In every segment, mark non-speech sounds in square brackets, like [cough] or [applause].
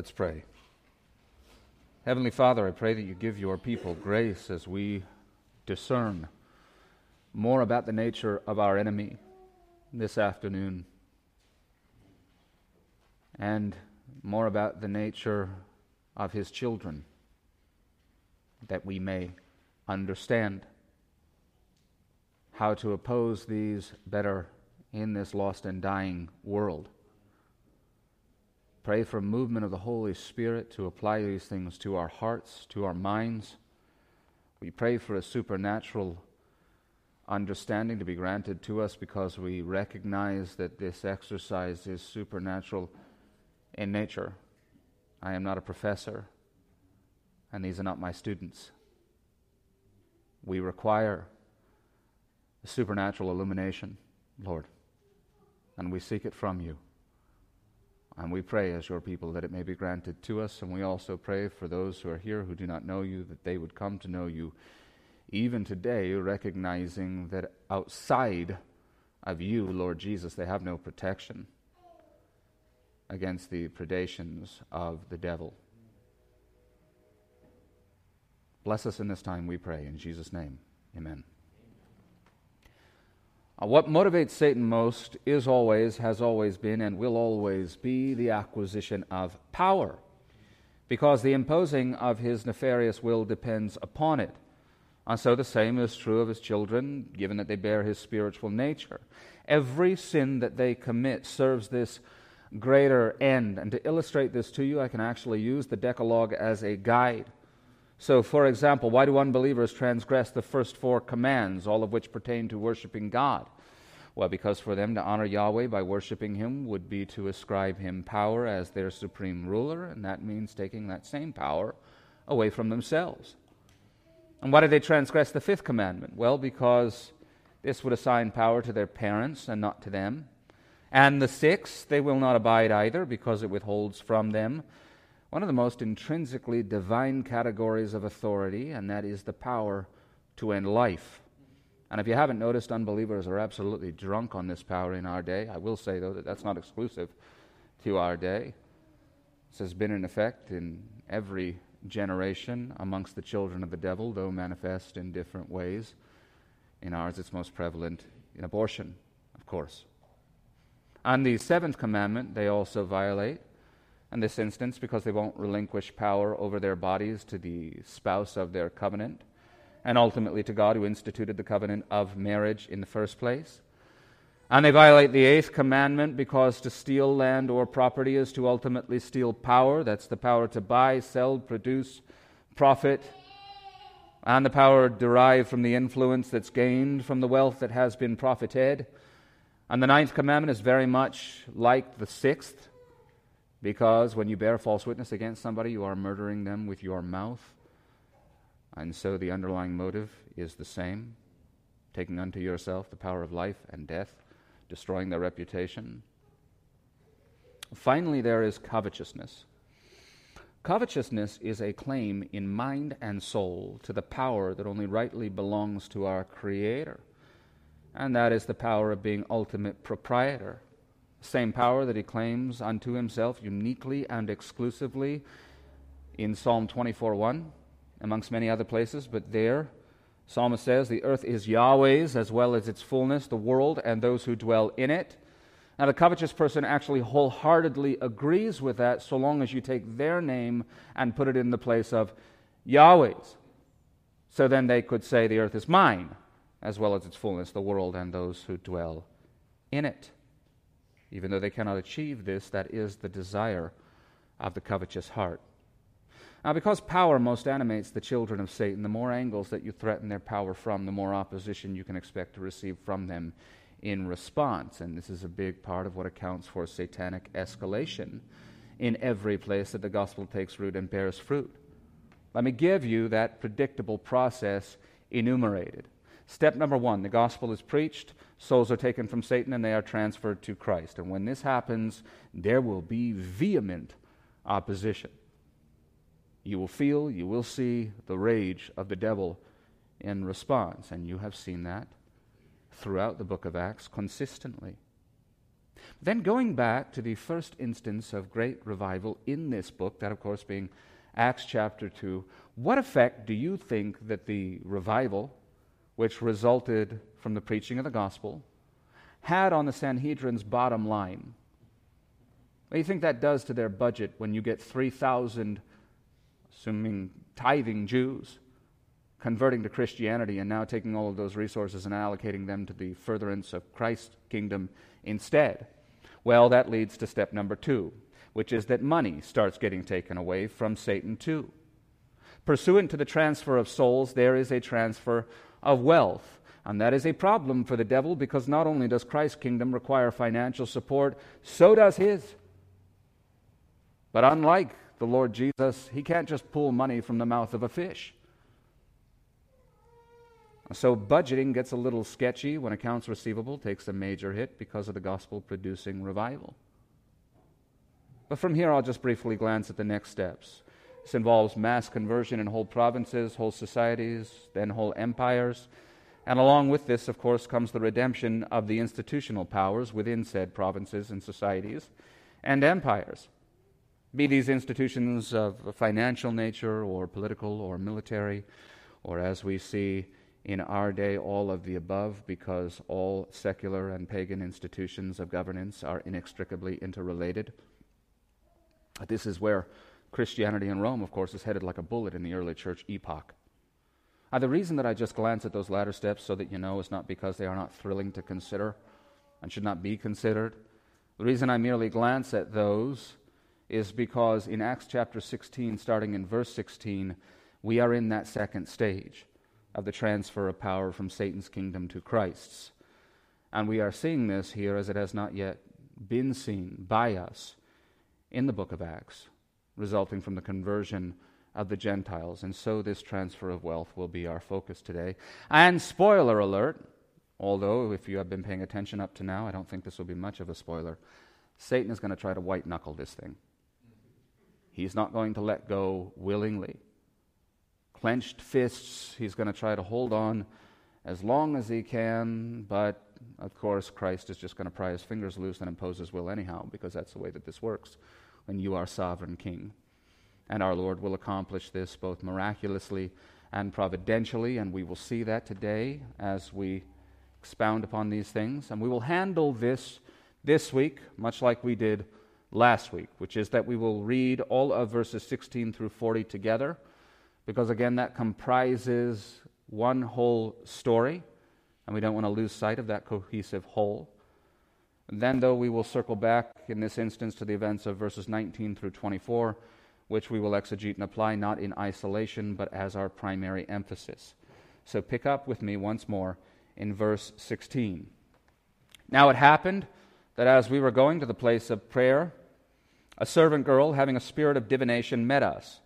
Let's pray. Heavenly Father, I pray that you give your people grace as we discern more about the nature of our enemy this afternoon and more about the nature of his children that we may understand how to oppose these better in this lost and dying world. Pray for a movement of the Holy Spirit to apply these things to our hearts, to our minds. We pray for a supernatural understanding to be granted to us because we recognize that this exercise is supernatural in nature. I am not a professor, and these are not my students. We require a supernatural illumination, Lord, and we seek it from you. And we pray as your people that it may be granted to us. And we also pray for those who are here who do not know you, that they would come to know you even today, recognizing that outside of you, Lord Jesus, they have no protection against the predations of the devil. Bless us in this time, we pray. In Jesus' name, amen. Uh, what motivates Satan most is always, has always been, and will always be the acquisition of power, because the imposing of his nefarious will depends upon it. And so the same is true of his children, given that they bear his spiritual nature. Every sin that they commit serves this greater end. And to illustrate this to you, I can actually use the Decalogue as a guide. So, for example, why do unbelievers transgress the first four commands, all of which pertain to worshiping God? Well, because for them to honor Yahweh by worshiping Him would be to ascribe Him power as their supreme ruler, and that means taking that same power away from themselves. And why do they transgress the fifth commandment? Well, because this would assign power to their parents and not to them. And the sixth, they will not abide either, because it withholds from them one of the most intrinsically divine categories of authority, and that is the power to end life. And if you haven't noticed, unbelievers are absolutely drunk on this power in our day. I will say, though, that that's not exclusive to our day. This has been in effect in every generation amongst the children of the devil, though manifest in different ways. In ours, it's most prevalent in abortion, of course. And the seventh commandment, they also violate in this instance because they won't relinquish power over their bodies to the spouse of their covenant and ultimately to God who instituted the covenant of marriage in the first place. And they violate the eighth commandment because to steal land or property is to ultimately steal power. That's the power to buy, sell, produce, profit, and the power derived from the influence that's gained from the wealth that has been profited. And the ninth commandment is very much like the sixth because when you bear false witness against somebody, you are murdering them with your mouth. And so the underlying motive is the same taking unto yourself the power of life and death, destroying their reputation. Finally, there is covetousness. Covetousness is a claim in mind and soul to the power that only rightly belongs to our Creator, and that is the power of being ultimate proprietor same power that he claims unto himself uniquely and exclusively in Psalm 24:1, amongst many other places, but there, psalmist says, The earth is Yahweh's as well as its fullness, the world and those who dwell in it. Now, the covetous person actually wholeheartedly agrees with that so long as you take their name and put it in the place of Yahweh's. So then they could say, The earth is mine, as well as its fullness, the world and those who dwell in it. Even though they cannot achieve this, that is the desire of the covetous heart. Now, because power most animates the children of Satan, the more angles that you threaten their power from, the more opposition you can expect to receive from them in response. And this is a big part of what accounts for satanic escalation in every place that the gospel takes root and bears fruit. Let me give you that predictable process enumerated. Step number one the gospel is preached, souls are taken from Satan, and they are transferred to Christ. And when this happens, there will be vehement opposition. You will feel, you will see the rage of the devil in response, and you have seen that throughout the book of Acts consistently. Then, going back to the first instance of great revival in this book, that of course being Acts chapter 2, what effect do you think that the revival, which resulted from the preaching of the gospel, had on the Sanhedrin's bottom line? What do you think that does to their budget when you get 3,000, assuming tithing Jews, converting to Christianity and now taking all of those resources and allocating them to the furtherance of Christ's kingdom instead? Well, that leads to step number two, which is that money starts getting taken away from Satan too. Pursuant to the transfer of souls, there is a transfer of wealth. And that is a problem for the devil because not only does Christ's kingdom require financial support, so does his. But unlike the Lord Jesus, he can't just pull money from the mouth of a fish. So budgeting gets a little sketchy when accounts receivable takes a major hit because of the gospel producing revival. But from here, I'll just briefly glance at the next steps. This involves mass conversion in whole provinces, whole societies, then whole empires. And along with this, of course, comes the redemption of the institutional powers within said provinces and societies and empires. Be these institutions of a financial nature or political or military, or as we see in our day, all of the above, because all secular and pagan institutions of governance are inextricably interrelated. This is where Christianity in Rome, of course, is headed like a bullet in the early church epoch. Uh, the reason that I just glance at those latter steps so that you know is not because they are not thrilling to consider and should not be considered. The reason I merely glance at those is because in Acts chapter 16, starting in verse 16, we are in that second stage of the transfer of power from Satan's kingdom to Christ's. And we are seeing this here as it has not yet been seen by us in the book of Acts, resulting from the conversion of the Gentiles. And so this transfer of wealth will be our focus today. And spoiler alert, although if you have been paying attention up to now, I don't think this will be much of a spoiler. Satan is going to try to white knuckle this thing. He's not going to let go willingly clenched fists. He's going to try to hold on as long as he can, but of course, Christ is just going to pry his fingers loose and impose his will anyhow, because that's the way that this works when you are sovereign king. And our Lord will accomplish this both miraculously and providentially, and we will see that today as we expound upon these things. And we will handle this this week, much like we did last week, which is that we will read all of verses 16 through 40 together because again, that comprises one whole story, and we don't want to lose sight of that cohesive whole. And then, though, we will circle back in this instance to the events of verses 19 through 24, which we will exegete and apply not in isolation, but as our primary emphasis. So pick up with me once more in verse 16. Now it happened that as we were going to the place of prayer, a servant girl having a spirit of divination met us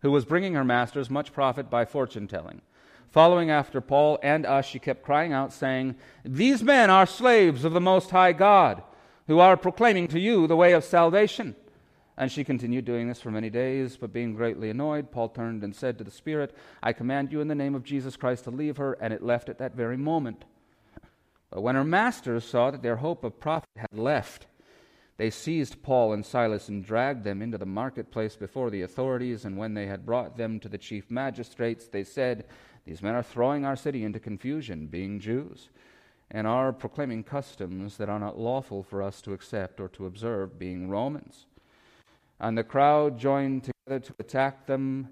who was bringing her masters much profit by fortune telling. Following after Paul and us, she kept crying out, saying, These men are slaves of the Most High God, who are proclaiming to you the way of salvation. And she continued doing this for many days, but being greatly annoyed, Paul turned and said to the Spirit, I command you in the name of Jesus Christ to leave her, and it left at that very moment. But when her masters saw that their hope of profit had left, they seized Paul and Silas and dragged them into the marketplace before the authorities. And when they had brought them to the chief magistrates, they said, These men are throwing our city into confusion, being Jews, and are proclaiming customs that are not lawful for us to accept or to observe, being Romans. And the crowd joined together to attack them,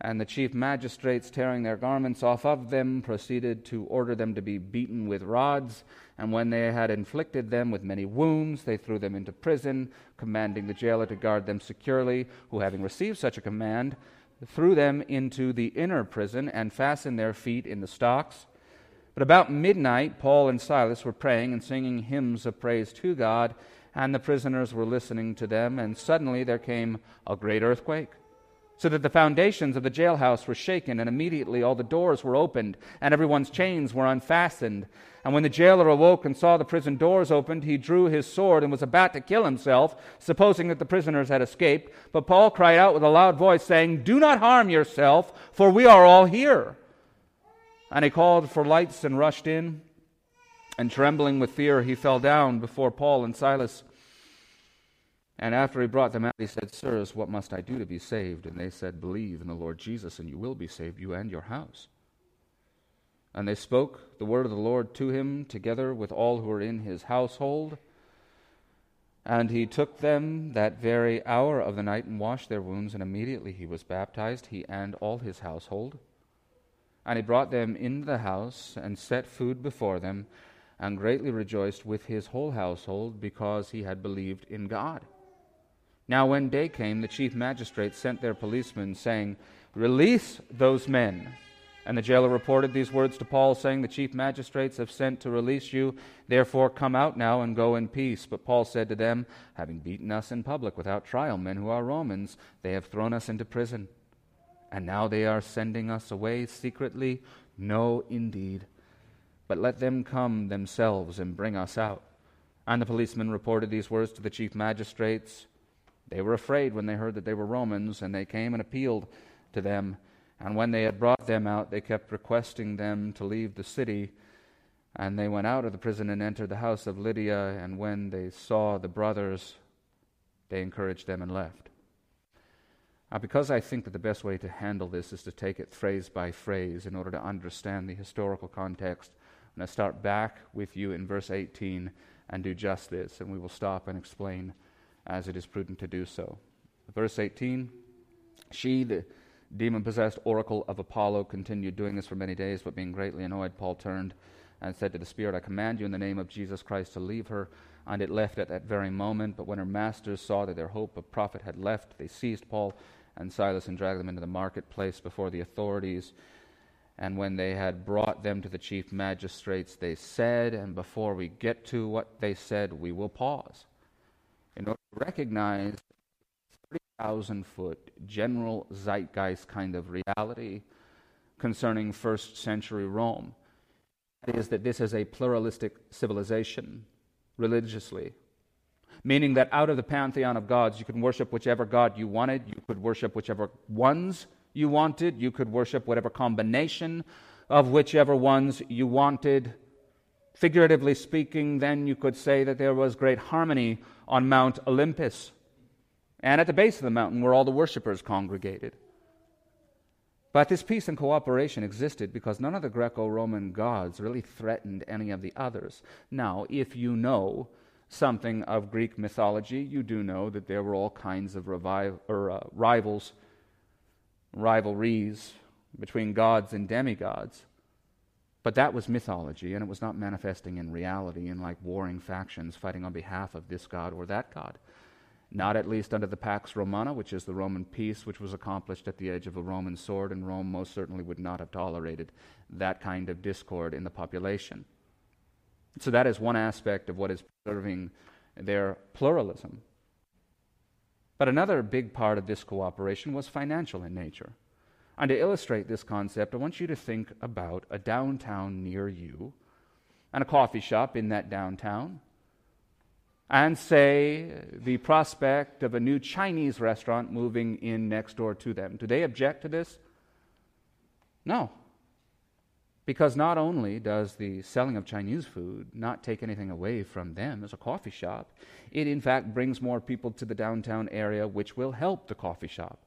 and the chief magistrates, tearing their garments off of them, proceeded to order them to be beaten with rods. And when they had inflicted them with many wounds, they threw them into prison, commanding the jailer to guard them securely, who, having received such a command, threw them into the inner prison and fastened their feet in the stocks. But about midnight, Paul and Silas were praying and singing hymns of praise to God, and the prisoners were listening to them, and suddenly there came a great earthquake, so that the foundations of the jailhouse were shaken, and immediately all the doors were opened, and everyone's chains were unfastened. And when the jailer awoke and saw the prison doors opened, he drew his sword and was about to kill himself, supposing that the prisoners had escaped. But Paul cried out with a loud voice, saying, Do not harm yourself, for we are all here. And he called for lights and rushed in. And trembling with fear, he fell down before Paul and Silas. And after he brought them out, he said, Sirs, what must I do to be saved? And they said, Believe in the Lord Jesus, and you will be saved, you and your house. And they spoke the word of the Lord to him, together with all who were in his household. And he took them that very hour of the night and washed their wounds, and immediately he was baptized, he and all his household. And he brought them into the house and set food before them, and greatly rejoiced with his whole household because he had believed in God. Now, when day came, the chief magistrates sent their policemen, saying, Release those men. And the jailer reported these words to Paul, saying, The chief magistrates have sent to release you. Therefore, come out now and go in peace. But Paul said to them, Having beaten us in public without trial, men who are Romans, they have thrown us into prison and now they are sending us away secretly? No, indeed. But let them come themselves and bring us out. And the policemen reported these words to the chief magistrates. They were afraid when they heard that they were Romans, and they came and appealed to them. And when they had brought them out, they kept requesting them to leave the city. And they went out of the prison and entered the house of Lydia. And when they saw the brothers, they encouraged them and left. Now, because I think that the best way to handle this is to take it phrase by phrase in order to understand the historical context, I'm going to start back with you in verse 18 and do just this, and we will stop and explain as it is prudent to do so. Verse 18 She, the demon possessed oracle of Apollo, continued doing this for many days, but being greatly annoyed, Paul turned and said to the Spirit, I command you in the name of Jesus Christ to leave her. And it left at that very moment. But when her masters saw that their hope of profit had left, they seized Paul and Silas and dragged them into the marketplace before the authorities. And when they had brought them to the chief magistrates, they said, and before we get to what they said, we will pause in order to recognize 30,000 foot general zeitgeist kind of reality concerning first century Rome. That is, that this is a pluralistic civilization religiously meaning that out of the pantheon of gods, you could worship whichever god you wanted, you could worship whichever ones you wanted, you could worship whatever combination of whichever ones you wanted. Figuratively speaking, then you could say that there was great harmony on Mount Olympus and at the base of the mountain where all the worshippers congregated. But this peace and cooperation existed because none of the Greco Roman gods really threatened any of the others. Now, if you know something of Greek mythology, you do know that there were all kinds of or, uh, rivals, rivalries between gods and demigods. But that was mythology, and it was not manifesting in reality in like warring factions fighting on behalf of this god or that god. Not at least under the Pax Romana, which is the Roman peace, which was accomplished at the edge of a Roman sword, and Rome most certainly would not have tolerated that kind of discord in the population. So that is one aspect of what is preserving their pluralism. But another big part of this cooperation was financial in nature. And to illustrate this concept, I want you to think about a downtown near you and a coffee shop in that downtown, and say the prospect of a new Chinese restaurant moving in next door to them. Do they object to this? No. Because not only does the selling of Chinese food not take anything away from them as a coffee shop, it in fact brings more people to the downtown area, which will help the coffee shop.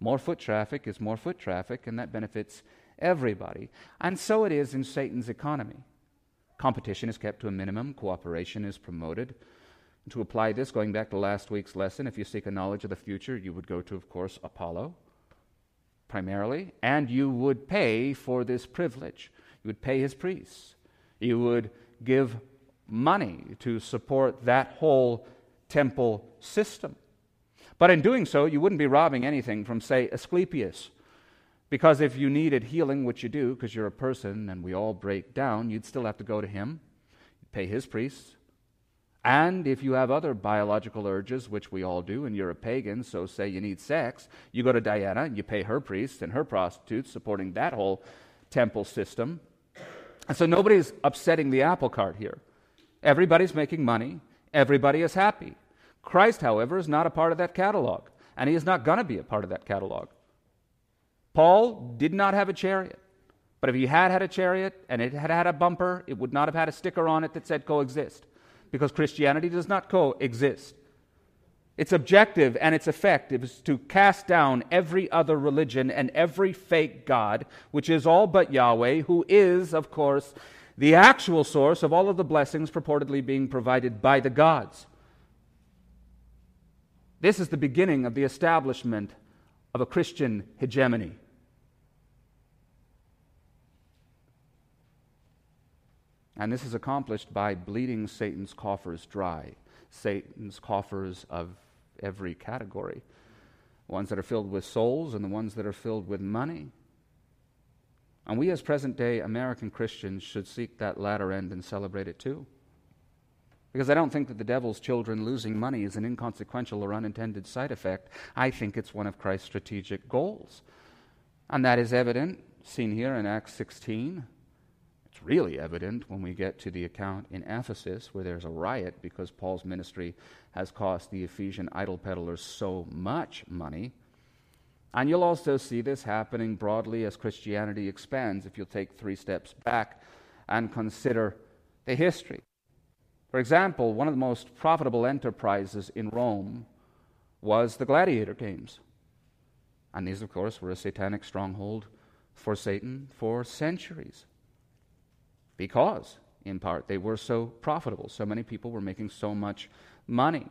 More foot traffic is more foot traffic, and that benefits everybody. And so it is in Satan's economy. Competition is kept to a minimum, cooperation is promoted. To apply this, going back to last week's lesson, if you seek a knowledge of the future, you would go to, of course, Apollo primarily, and you would pay for this privilege. You would pay his priests. You would give money to support that whole temple system. But in doing so, you wouldn't be robbing anything from, say, Asclepius. Because if you needed healing, which you do, because you're a person and we all break down, you'd still have to go to him, pay his priests. And if you have other biological urges, which we all do, and you're a pagan, so say you need sex, you go to Diana and you pay her priests and her prostitutes, supporting that whole temple system. And so nobody's upsetting the apple cart here. Everybody's making money, everybody is happy. Christ, however, is not a part of that catalog, and he is not going to be a part of that catalog. Paul did not have a chariot, but if he had had a chariot and it had had a bumper, it would not have had a sticker on it that said coexist, because Christianity does not coexist. Its objective and its effect is to cast down every other religion and every fake God, which is all but Yahweh, who is, of course, the actual source of all of the blessings purportedly being provided by the gods. This is the beginning of the establishment of a Christian hegemony. And this is accomplished by bleeding Satan's coffers dry, Satan's coffers of every category ones that are filled with souls and the ones that are filled with money. And we, as present day American Christians, should seek that latter end and celebrate it too. Because I don't think that the devil's children losing money is an inconsequential or unintended side effect. I think it's one of Christ's strategic goals. And that is evident, seen here in Acts 16. It's really evident when we get to the account in Ephesus where there's a riot because Paul's ministry has cost the Ephesian idol peddlers so much money. And you'll also see this happening broadly as Christianity expands if you'll take three steps back and consider the history. For example, one of the most profitable enterprises in Rome was the gladiator games. And these, of course, were a satanic stronghold for Satan for centuries. Because, in part, they were so profitable. So many people were making so much money.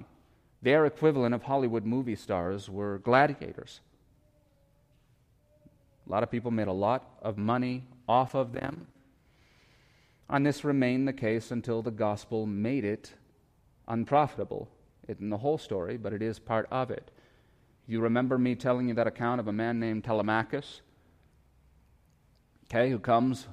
Their equivalent of Hollywood movie stars were gladiators. A lot of people made a lot of money off of them. And this remained the case until the gospel made it unprofitable. It in the whole story, but it is part of it. You remember me telling you that account of a man named Telemachus, okay, who comes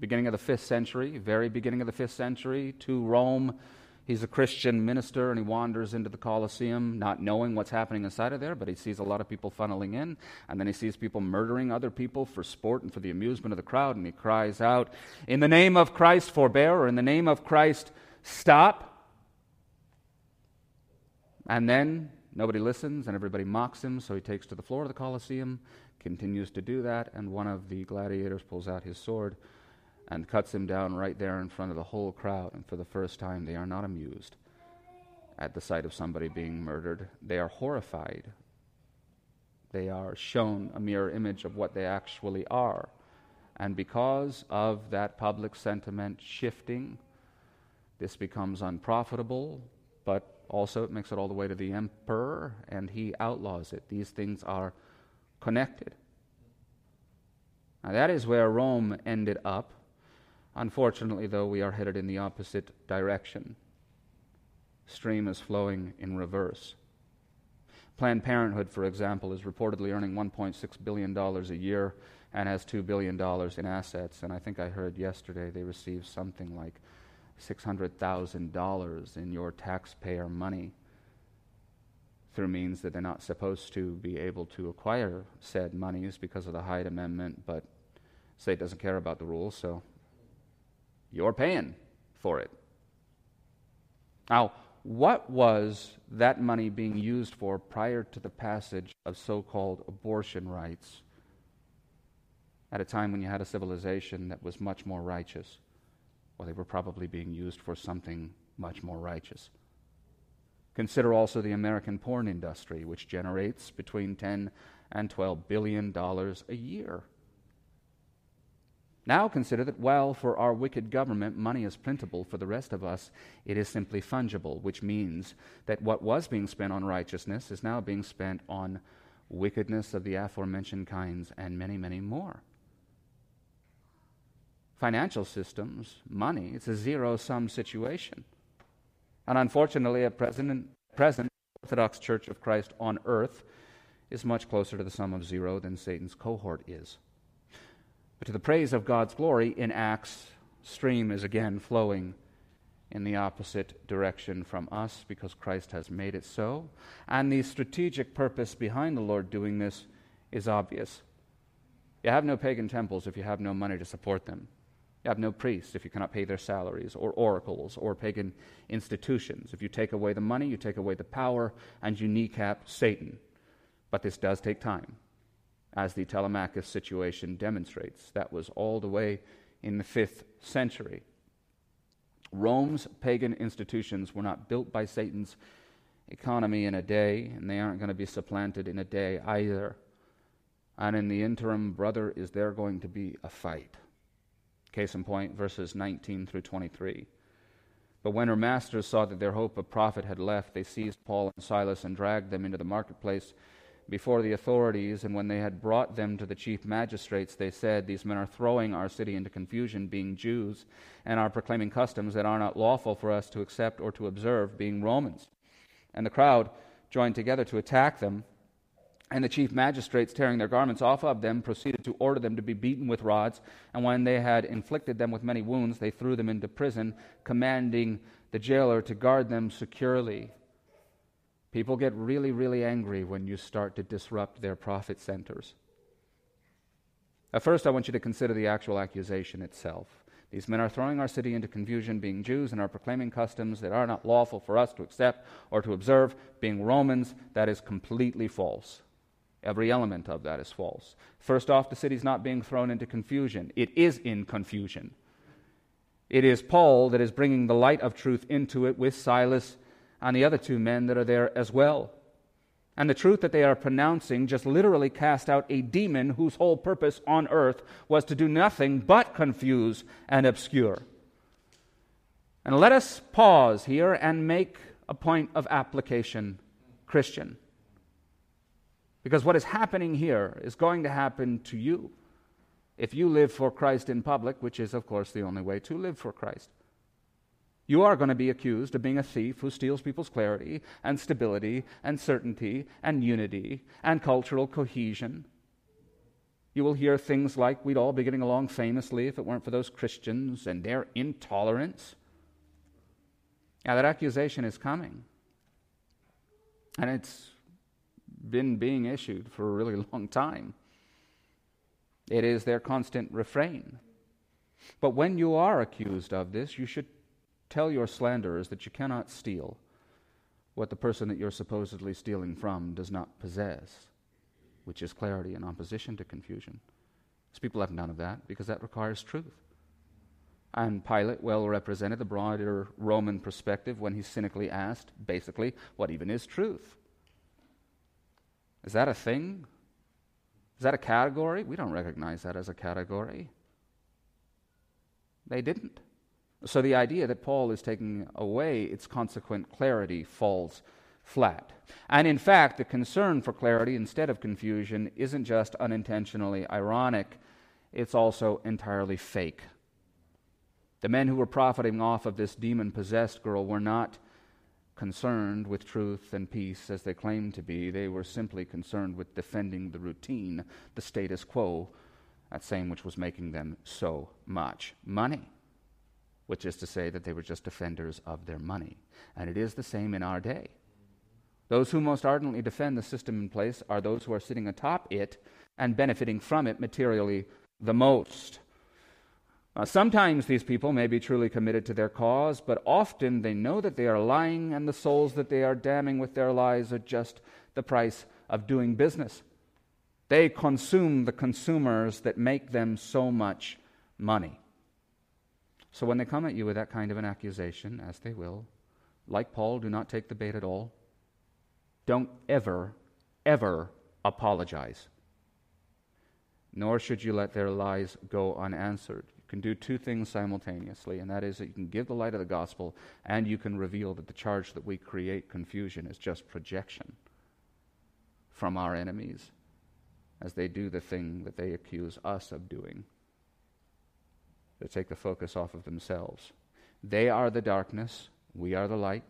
beginning of the fifth century, very beginning of the fifth century, to Rome He's a Christian minister and he wanders into the Colosseum not knowing what's happening inside of there, but he sees a lot of people funneling in. And then he sees people murdering other people for sport and for the amusement of the crowd. And he cries out, In the name of Christ, forbear, or in the name of Christ, stop. And then nobody listens and everybody mocks him, so he takes to the floor of the Colosseum, continues to do that, and one of the gladiators pulls out his sword and cuts him down right there in front of the whole crowd. And for the first time, they are not amused at the sight of somebody being murdered. They are horrified. They are shown a mirror image of what they actually are. And because of that public sentiment shifting, this becomes unprofitable, but also it makes it all the way to the emperor, and he outlaws it. These things are connected. Now, that is where Rome ended up Unfortunately, though, we are headed in the opposite direction. Stream is flowing in reverse. Planned Parenthood, for example, is reportedly earning $1.6 billion a year and has $2 billion in assets. And I think I heard yesterday they received something like $600,000 in your taxpayer money through means that they're not supposed to be able to acquire said monies because of the Hyde Amendment, but state doesn't care about the rules, so you're paying for it. Now, what was that money being used for prior to the passage of so called abortion rights at a time when you had a civilization that was much more righteous? Well, they were probably being used for something much more righteous. Consider also the American porn industry, which generates between 10 and 12 billion dollars a year. Now consider that while for our wicked government money is plentiful, for the rest of us it is simply fungible, which means that what was being spent on righteousness is now being spent on wickedness of the aforementioned kinds and many, many more. Financial systems, money, it's a zero sum situation. And unfortunately, at present, present, Orthodox Church of Christ on earth is much closer to the sum of zero than Satan's cohort is. But to the praise of God's glory, in Acts, stream is again flowing in the opposite direction from us because Christ has made it so. And the strategic purpose behind the Lord doing this is obvious. You have no pagan temples if you have no money to support them. You have no priests if you cannot pay their salaries, or oracles, or pagan institutions. If you take away the money, you take away the power, and you kneecap Satan. But this does take time as the Telemachus situation demonstrates. That was all the way in the fifth century. Rome's pagan institutions were not built by Satan's economy in a day, and they aren't going to be supplanted in a day either. And in the interim, brother, is there going to be a fight? Case in point, verses 19 through 23. But when her masters saw that their hope of profit had left, they seized Paul and Silas and dragged them into the marketplace before the authorities, and when they had brought them to the chief magistrates, they said, These men are throwing our city into confusion, being Jews, and are proclaiming customs that are not lawful for us to accept or to observe, being Romans. And the crowd joined together to attack them. And the chief magistrates, tearing their garments off of them, proceeded to order them to be beaten with rods. And when they had inflicted them with many wounds, they threw them into prison, commanding the jailer to guard them securely. People get really, really angry when you start to disrupt their profit centers. At first, I want you to consider the actual accusation itself. These men are throwing our city into confusion, being Jews, and are proclaiming customs that are not lawful for us to accept or to observe, being Romans. That is completely false. Every element of that is false. First off, the city's not being thrown into confusion, it is in confusion. It is Paul that is bringing the light of truth into it with Silas and the other two men that are there as well. And the truth that they are pronouncing just literally cast out a demon whose whole purpose on earth was to do nothing but confuse and obscure. And let us pause here and make a point of application, Christian. Because what is happening here is going to happen to you if you live for Christ in public, which is, of course, the only way to live for Christ. You are going to be accused of being a thief who steals people's clarity and stability and certainty and unity and cultural cohesion. You will hear things like we'd all be getting along famously if it weren't for those Christians and their intolerance. Now, that accusation is coming. And it's been being issued for a really [laughs] long time. It is their constant refrain. But when you are accused of this, you should Tell your slanderers that you cannot steal what the person that you're supposedly stealing from does not possess, which is clarity in opposition to confusion. Because people have none of that, because that requires truth. And Pilate well represented the broader Roman perspective when he cynically asked, basically, what even is truth? Is that a thing? Is that a category? We don't recognize that as a category. They didn't. So the idea that Paul is taking away its consequent clarity falls flat. And in fact, the concern for clarity instead of confusion isn't just unintentionally ironic, it's also entirely fake. The men who were profiting off of this demon possessed girl were not concerned with truth and peace as they claimed to be. They were simply concerned with defending the routine, the status quo, that same which was making them so much money which is to say that they were just defenders of their money. And it is the same in our day. Those who most ardently defend the system in place are those who are sitting atop it and benefiting from it materially the most. Uh, sometimes these people may be truly committed to their cause, but often they know that they are lying, and the souls that they are damning with their lies are just the price of doing business. They consume the consumers that make them so much money. So when they come at you with that kind of an accusation, as they will, like Paul, do not take the bait at all. Don't ever, ever apologize. nor should you let their lies go unanswered. You can do two things simultaneously, and that is that you can give the light of the gospel and you can reveal that the charge that we create confusion is just projection from our enemies as they do the thing that they accuse us of doing. They take the focus off of themselves. They are the darkness, we are the light.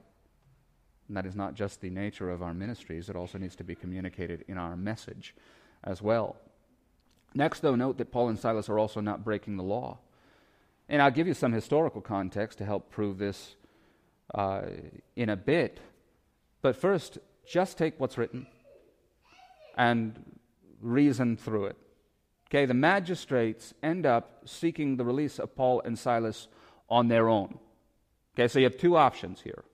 And that is not just the nature of our ministries, it also needs to be communicated in our message as well. Next, though, note that Paul and Silas are also not breaking the law. And I'll give you some historical context to help prove this uh, in a bit. But first, just take what's written and reason through it. Okay, the magistrates end up seeking the release of Paul and Silas on their own. Okay, so you have two options here.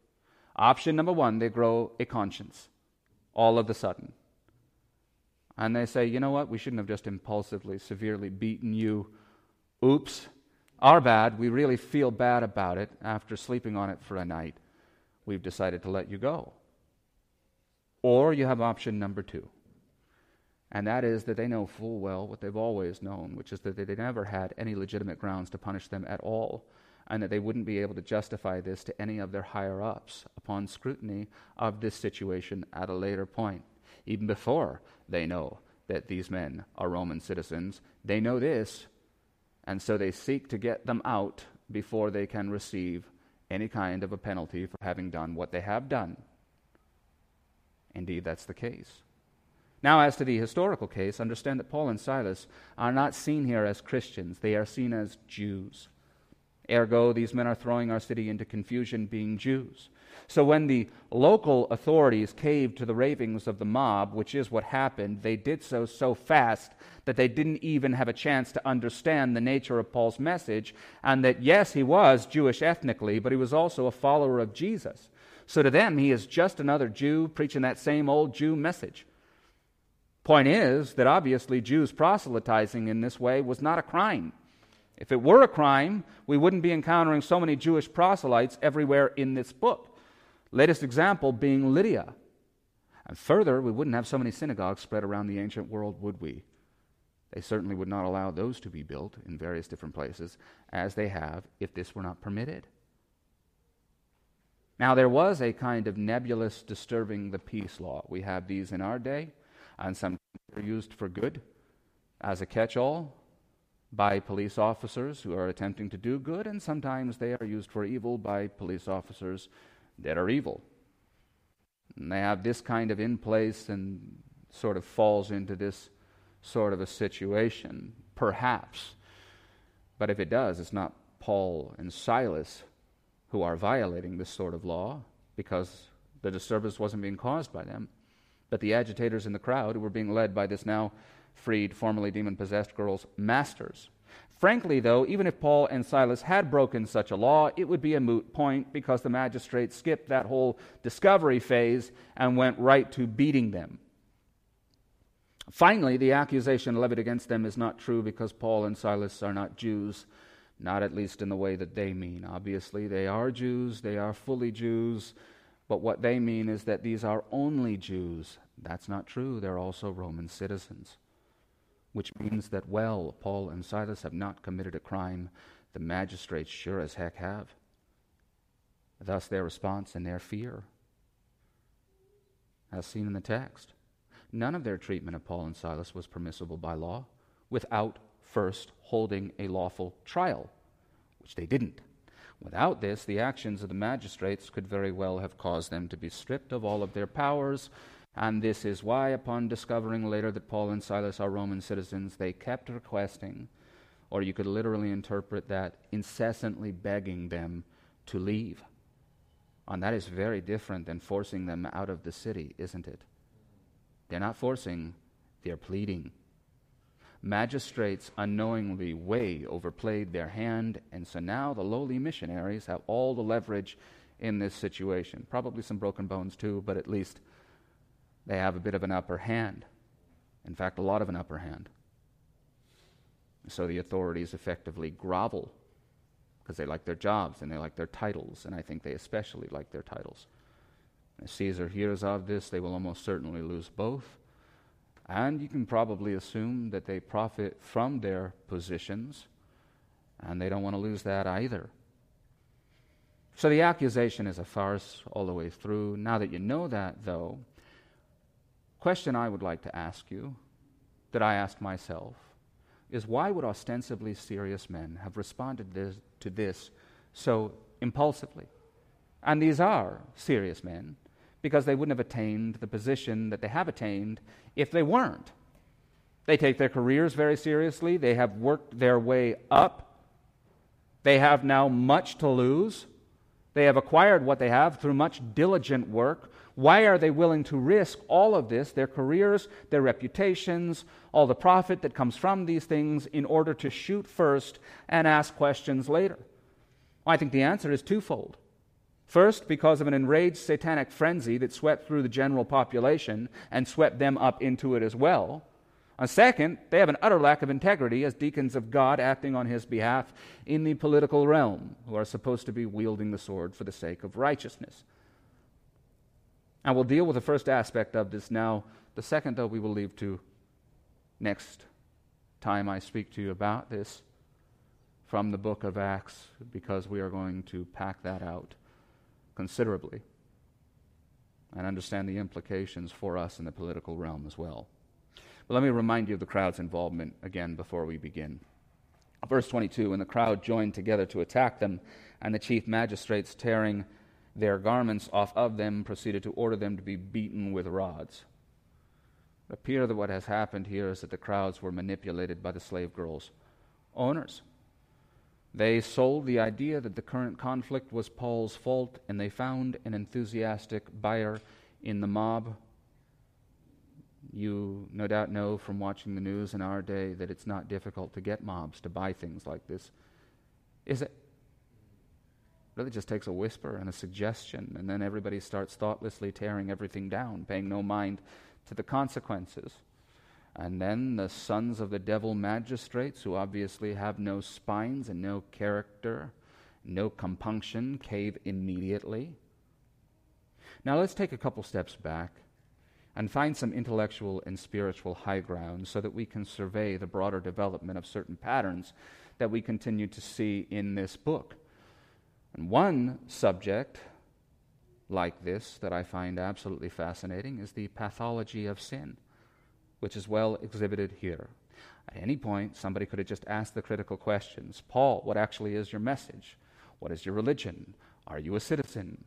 Option number one, they grow a conscience all of a sudden and they say, you know what, we shouldn't have just impulsively, severely beaten you. Oops, our bad. We really feel bad about it after sleeping on it for a night. We've decided to let you go. Or you have option number two, and that is that they know full well what they've always known, which is that they never had any legitimate grounds to punish them at all, and that they wouldn't be able to justify this to any of their higher ups upon scrutiny of this situation at a later point even before they know that these men are Roman citizens. They know this, and so they seek to get them out before they can receive any kind of a penalty for having done what they have done. Indeed, that's the case. Now, as to the historical case, understand that Paul and Silas are not seen here as Christians, they are seen as Jews. Ergo, these men are throwing our city into confusion, being Jews. So when the local authorities caved to the ravings of the mob, which is what happened, they did so so fast that they didn't even have a chance to understand the nature of Paul's message, and that yes, he was Jewish ethnically, but he was also a follower of Jesus. So to them, he is just another Jew preaching that same old Jew message. Point is that obviously Jews proselytizing in this way was not a crime. If it were a crime, we wouldn't be encountering so many Jewish proselytes everywhere in this book. Latest example being Lydia. And further, we wouldn't have so many synagogues spread around the ancient world, would we? They certainly would not allow those to be built in various different places, as they have if this were not permitted. Now, there was a kind of nebulous disturbing the peace law. We have these in our day, and some are used for good as a catch all by police officers who are attempting to do good, and sometimes they are used for evil by police officers that are evil. And they have this kind of in place and sort of falls into this sort of a situation, perhaps. But if it does, it's not Paul and Silas who are violating this sort of law because the disturbance wasn't being caused by them, but the agitators in the crowd who were being led by this now freed, formerly demon possessed girl's masters. Frankly, though, even if Paul and Silas had broken such a law, it would be a moot point because the magistrates skipped that whole discovery phase and went right to beating them. Finally, the accusation levied against them is not true because Paul and Silas are not Jews, not at least in the way that they mean. Obviously, they are Jews, they are fully Jews, but what they mean is that these are only Jews. That's not true. They're also Roman citizens which means that, well, Paul and Silas have not committed a crime. The magistrates sure as heck have. Thus, their response and their fear, as seen in the text. None of their treatment of Paul and Silas was permissible by law without first holding a lawful trial, which they didn't. Without this, the actions of the magistrates could very well have caused them to be stripped of all of their powers and this is why, upon discovering later that Paul and Silas are Roman citizens, they kept requesting, or you could literally interpret that, incessantly begging them to leave. And that is very different than forcing them out of the city, isn't it? They're not forcing, they're pleading. Magistrates unknowingly way overplayed their hand, and so now the lowly missionaries have all the leverage in this situation. Probably some broken bones too, but at least they have a bit of an upper hand. In fact, a lot of an upper hand. So the authorities effectively grovel because they like their jobs and they like their titles, and I think they especially like their titles. If Caesar hears of this, they will almost certainly lose both. And you can probably assume that they profit from their positions, and they don't want to lose that either. So the accusation is a farce all the way through. Now that you know that, though, question I would like to ask you, that I ask myself, is why would ostensibly serious men have responded this, to this so impulsively? And these are serious men because they wouldn't have attained the position that they have attained if they weren't. They take their careers very seriously, they have worked their way up, they have now much to lose. They have acquired what they have through much diligent work. Why are they willing to risk all of this, their careers, their reputations, all the profit that comes from these things, in order to shoot first and ask questions later? Well, I think the answer is twofold. First, because of an enraged satanic frenzy that swept through the general population and swept them up into it as well. And second, they have an utter lack of integrity as deacons of God acting on his behalf in the political realm, who are supposed to be wielding the sword for the sake of righteousness. And we'll deal with the first aspect of this now. The second, though, we will leave to next time I speak to you about this from the book of Acts, because we are going to pack that out considerably and understand the implications for us in the political realm as well. But let me remind you of the crowd's involvement again before we begin. Verse 22 And the crowd joined together to attack them, and the chief magistrates, tearing their garments off of them, proceeded to order them to be beaten with rods. It appears that what has happened here is that the crowds were manipulated by the slave girls' owners. They sold the idea that the current conflict was Paul's fault, and they found an enthusiastic buyer in the mob. You no doubt know from watching the news in our day that it's not difficult to get mobs to buy things like this. Is it? really just takes a whisper and a suggestion, and then everybody starts thoughtlessly tearing everything down, paying no mind to the consequences. And then the sons of the devil magistrates, who obviously have no spines and no character, no compunction, cave immediately. Now let's take a couple steps back and find some intellectual and spiritual high ground so that we can survey the broader development of certain patterns that we continue to see in this book. And one subject like this that I find absolutely fascinating is the pathology of sin which is well exhibited here. At any point, somebody could have just asked the critical questions Paul, what actually is your message? What is your religion? Are you a citizen?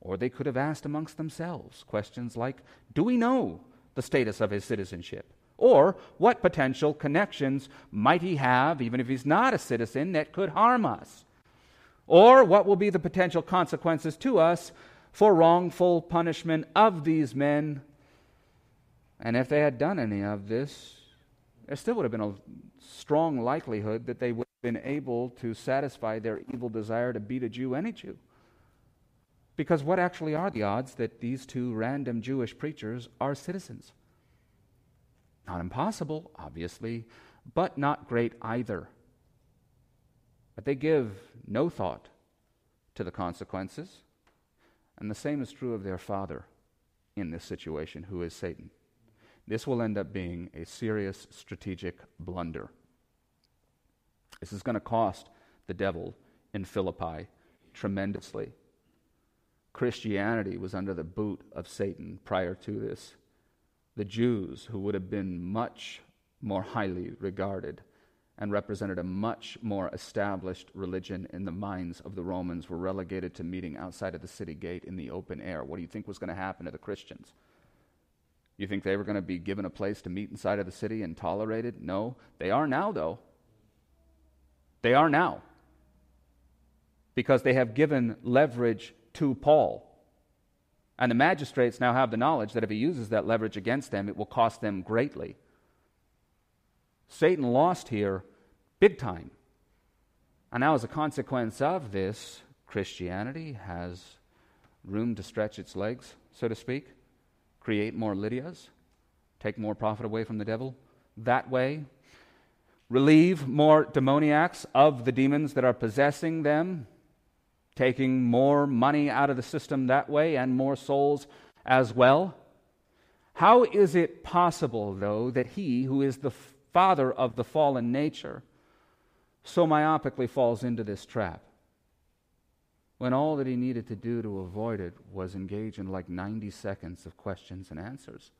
Or they could have asked amongst themselves questions like Do we know the status of his citizenship? Or what potential connections might he have, even if he's not a citizen, that could harm us? Or what will be the potential consequences to us for wrongful punishment of these men and if they had done any of this, there still would have been a strong likelihood that they would have been able to satisfy their evil desire to beat a Jew, any Jew. Because what actually are the odds that these two random Jewish preachers are citizens? Not impossible, obviously, but not great either. But they give no thought to the consequences. And the same is true of their father in this situation, who is Satan this will end up being a serious strategic blunder. This is going to cost the devil in Philippi tremendously. Christianity was under the boot of Satan prior to this. The Jews, who would have been much more highly regarded and represented a much more established religion in the minds of the Romans, were relegated to meeting outside of the city gate in the open air. What do you think was going to happen to the Christians? You think they were going to be given a place to meet inside of the city and tolerated? No. They are now, though. They are now. Because they have given leverage to Paul. And the magistrates now have the knowledge that if he uses that leverage against them, it will cost them greatly. Satan lost here big time. And now, as a consequence of this, Christianity has room to stretch its legs, so to speak create more Lydias, take more profit away from the devil that way, relieve more demoniacs of the demons that are possessing them, taking more money out of the system that way and more souls as well. How is it possible, though, that he, who is the father of the fallen nature, so myopically falls into this trap? When all that he needed to do to avoid it was engage in like 90 seconds of questions and answers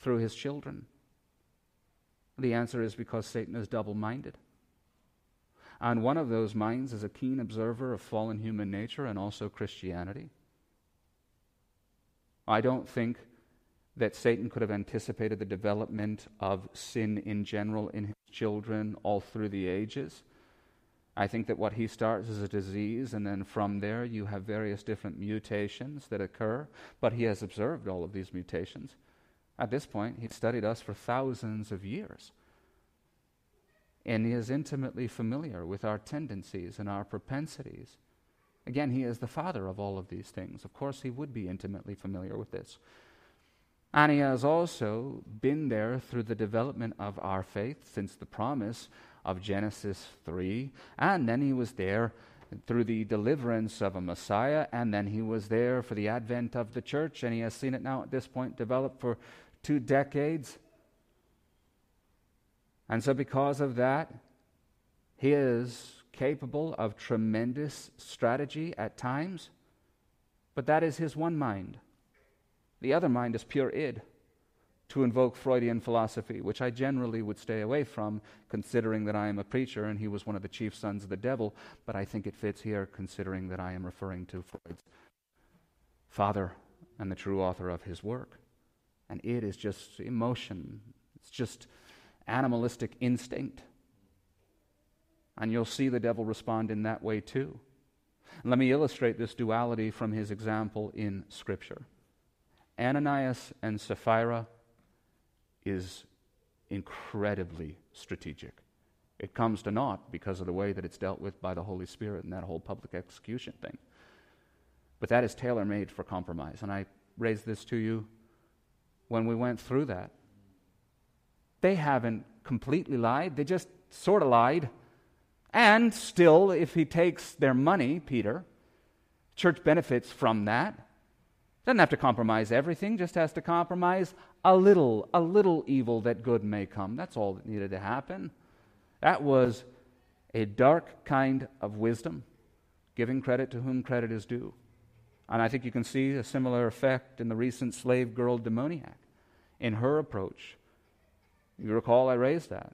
through his children. The answer is because Satan is double minded. And one of those minds is a keen observer of fallen human nature and also Christianity. I don't think that Satan could have anticipated the development of sin in general in his children all through the ages. I think that what he starts is a disease, and then from there you have various different mutations that occur. But he has observed all of these mutations. At this point, he's studied us for thousands of years and he is intimately familiar with our tendencies and our propensities. Again, he is the father of all of these things. Of course, he would be intimately familiar with this. And he has also been there through the development of our faith since the promise of Genesis 3. And then he was there through the deliverance of a Messiah. And then he was there for the advent of the church. And he has seen it now at this point develop for two decades. And so, because of that, he is capable of tremendous strategy at times, but that is his one mind. The other mind is pure id, to invoke Freudian philosophy, which I generally would stay away from, considering that I am a preacher and he was one of the chief sons of the devil, but I think it fits here, considering that I am referring to Freud's father and the true author of his work. And it is just emotion, it's just animalistic instinct. And you'll see the devil respond in that way too. let me illustrate this duality from his example in Scripture. Ananias and Sapphira is incredibly strategic. It comes to naught because of the way that it's dealt with by the Holy Spirit and that whole public execution thing. But that is tailor made for compromise. And I raised this to you when we went through that. They haven't completely lied, they just sort of lied. And still, if he takes their money, Peter, church benefits from that. Doesn't have to compromise everything, just has to compromise a little, a little evil that good may come. That's all that needed to happen. That was a dark kind of wisdom, giving credit to whom credit is due. And I think you can see a similar effect in the recent slave girl demoniac in her approach you recall I raised that.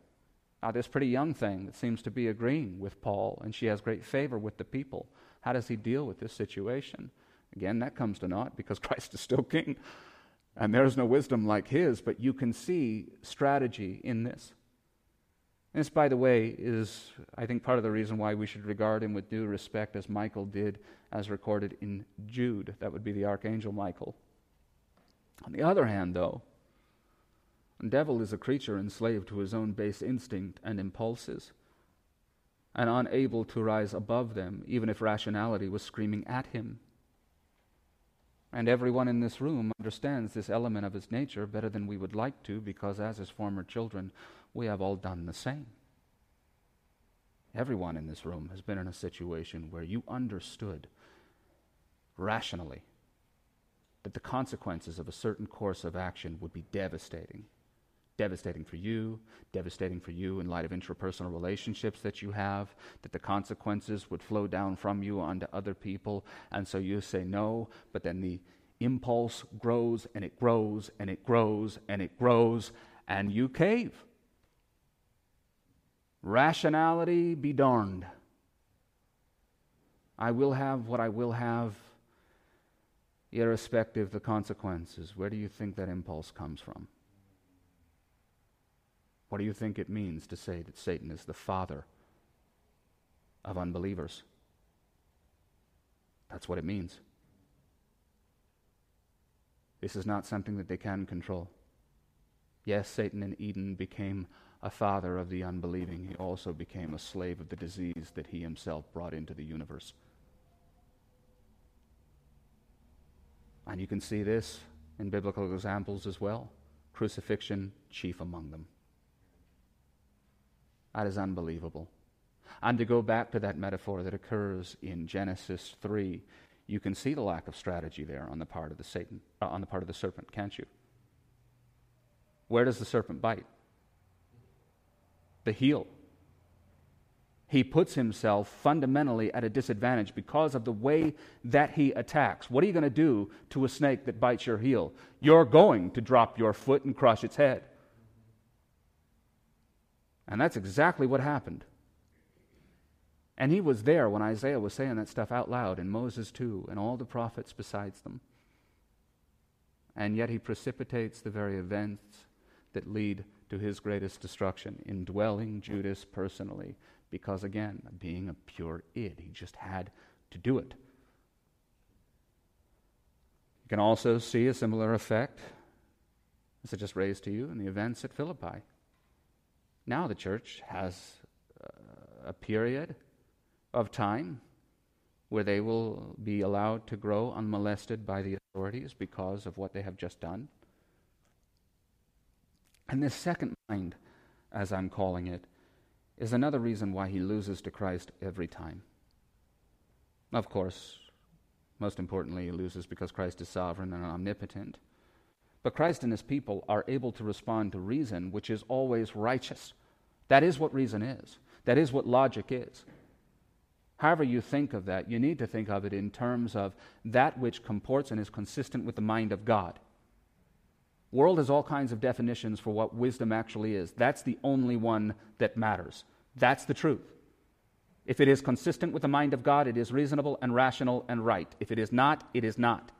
Now, this pretty young thing that seems to be agreeing with Paul, and she has great favor with the people. How does he deal with this situation? Again, that comes to naught because [laughs] Christ is still king, and there's no wisdom like his, but you can see strategy in this. This, by the way, is, I think, part of the reason why we should regard him with due respect as Michael did, as recorded in Jude. That would be the archangel Michael. On the other hand, though, the devil is a creature enslaved to his own base instinct and impulses, and unable to rise above them, even if rationality was screaming at him. And everyone in this room understands this element of his nature better than we would like to, because as his former children, we have all done the same. Everyone in this room has been in a situation where you understood rationally that the consequences of a certain course of action would be devastating devastating for you, devastating for you in light of interpersonal relationships that you have, that the consequences would flow down from you onto other people. And so you say no, but then the impulse grows and it grows and it grows and it grows, and you cave. Rationality be darned. I will have what I will have, irrespective of the consequences. Where do you think that impulse comes from? What do you think it means to say that Satan is the father of unbelievers? That's what it means. This is not something that they can control. Yes, Satan in Eden became a father of the unbelieving. He also became a slave of the disease that he himself brought into the universe. And you can see this in biblical examples as well. Crucifixion, chief among them. That is unbelievable. And to go back to that metaphor that occurs in Genesis 3, you can see the lack of strategy there on the part of the Satan, uh, on the part of the serpent, can't you? Where does the serpent bite? The heel. He puts himself fundamentally at a disadvantage because of the way that he attacks. What are you going to do to a snake that bites your heel? You're going to drop your foot and crush its head. And that's exactly what happened. And he was there when Isaiah was saying that stuff out loud, and Moses too, and all the prophets besides them. And yet he precipitates the very events that lead to his greatest destruction, indwelling Judas personally, because again, being a pure id, he just had to do it. You can also see a similar effect, as I just raised to you, in the events at Philippi. Now the church has uh, a period of time where they will be allowed to grow unmolested by the authorities because of what they have just done. And this second mind, as I'm calling it, is another reason why he loses to Christ every time. Of course, most importantly, he loses because Christ is sovereign and omnipotent. But Christ and his people are able to respond to reason, which is always righteous. That is what reason is, that is what logic is. However, you think of that, you need to think of it in terms of that which comports and is consistent with the mind of God. World has all kinds of definitions for what wisdom actually is. That's the only one that matters. That's the truth. If it is consistent with the mind of God, it is reasonable and rational and right. If it is not, it is not.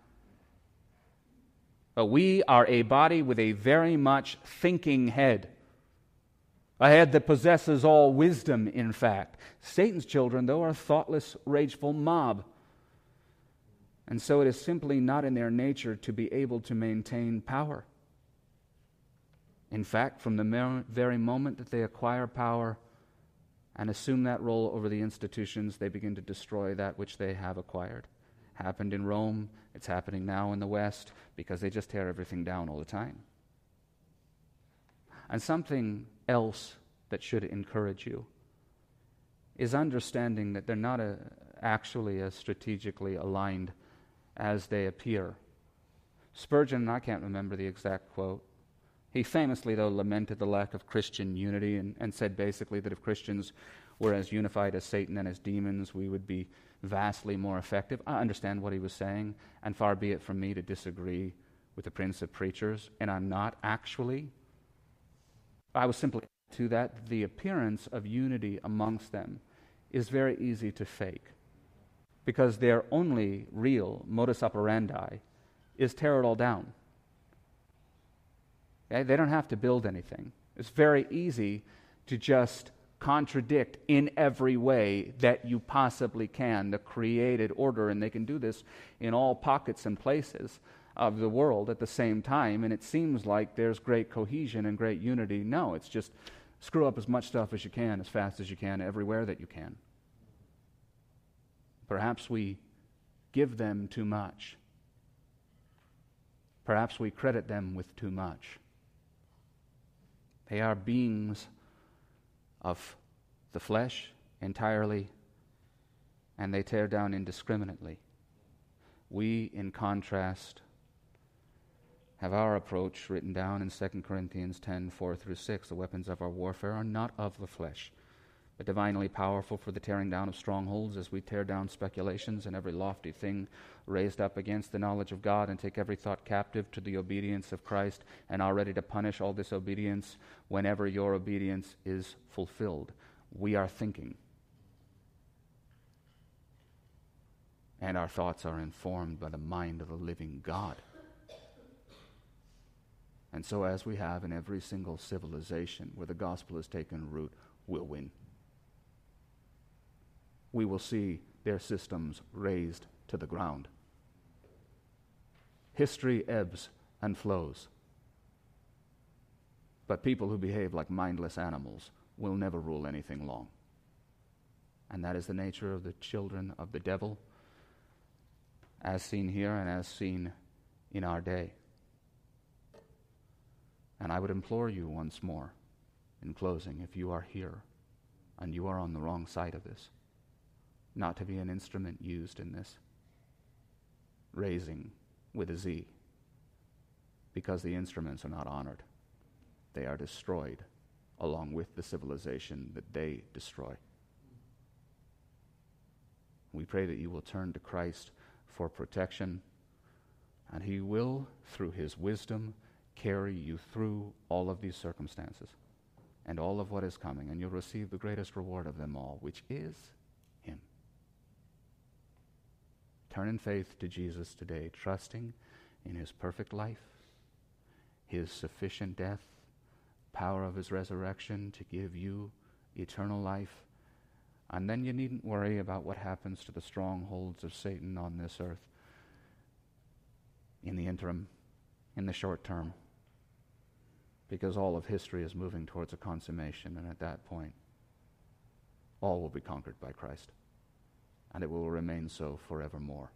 But we are a body with a very much thinking head. A head that possesses all wisdom, in fact. Satan's children, though, are thoughtless, rageful mob. And so it is simply not in their nature to be able to maintain power. In fact, from the very moment that they acquire power and assume that role over the institutions, they begin to destroy that which they have acquired. Happened in Rome, it's happening now in the West because they just tear everything down all the time. And something else that should encourage you is understanding that they're not a, actually as strategically aligned as they appear. Spurgeon, I can't remember the exact quote, he famously, though, lamented the lack of Christian unity and, and said basically that if Christians were as unified as Satan and as demons, we would be vastly more effective. I understand what he was saying, and far be it from me to disagree with the Prince of Preachers, and I'm not actually. I was simply to that the appearance of unity amongst them is very easy to fake because their only real modus operandi is tear it all down. Okay? They don't have to build anything. It's very easy to just contradict in every way that you possibly can the created order, and they can do this in all pockets and places of the world at the same time, and it seems like there's great cohesion and great unity. No, it's just screw up as much stuff as you can, as fast as you can, everywhere that you can. Perhaps we give them too much. Perhaps we credit them with too much. They are beings of the flesh entirely, and they tear down indiscriminately. We, in contrast, have our approach written down in 2 Corinthians 10 4 through 6. The weapons of our warfare are not of the flesh but divinely powerful for the tearing down of strongholds as we tear down speculations and every lofty thing raised up against the knowledge of God and take every thought captive to the obedience of Christ and are ready to punish all disobedience whenever your obedience is fulfilled. We are thinking. And our thoughts are informed by the mind of the living God. And so, as we have in every single civilization where the gospel has taken root, we'll win we will see their systems razed to the ground. History ebbs and flows. But people who behave like mindless animals will never rule anything long. And that is the nature of the children of the devil, as seen here and as seen in our day. And I would implore you once more, in closing, if you are here and you are on the wrong side of this, not to be an instrument used in this raising with a Z because the instruments are not honored. they are destroyed along with the civilization that they destroy. We pray that you will turn to Christ for protection, and He will, through His wisdom, carry you through all of these circumstances and all of what is coming, and you'll receive the greatest reward of them all, which is Him. Turn in faith to Jesus today, trusting in His perfect life, His sufficient death, power of His resurrection to give you eternal life. And then you needn't worry about what happens to the strongholds of Satan on this earth in the interim, in the short term because all of history is moving towards a consummation, and at that point, all will be conquered by Christ, and it will remain so forevermore.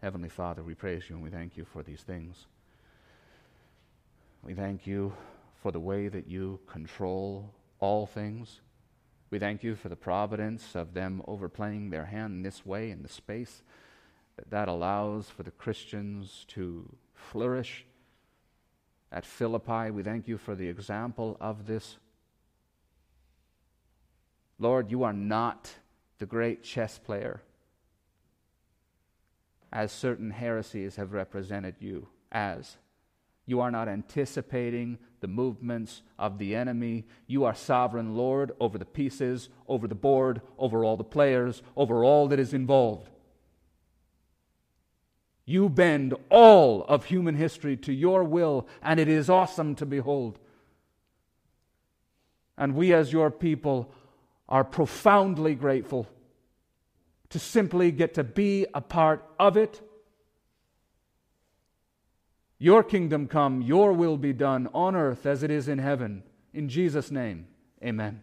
Heavenly Father, we praise you and we thank you for these things. We thank you for the way that you control all things. We thank you for the providence of them overplaying their hand in this way in the space that that allows for the Christians to flourish at Philippi. We thank you for the example of this. Lord, you are not the great chess player, as certain heresies have represented you as. You are not anticipating the movements of the enemy. You are sovereign Lord over the pieces, over the board, over all the players, over all that is involved. You bend all of human history to your will, and it is awesome to behold. And we, as your people, are profoundly grateful to simply get to be a part of it. Your kingdom come, your will be done on earth as it is in heaven. In Jesus' name, amen.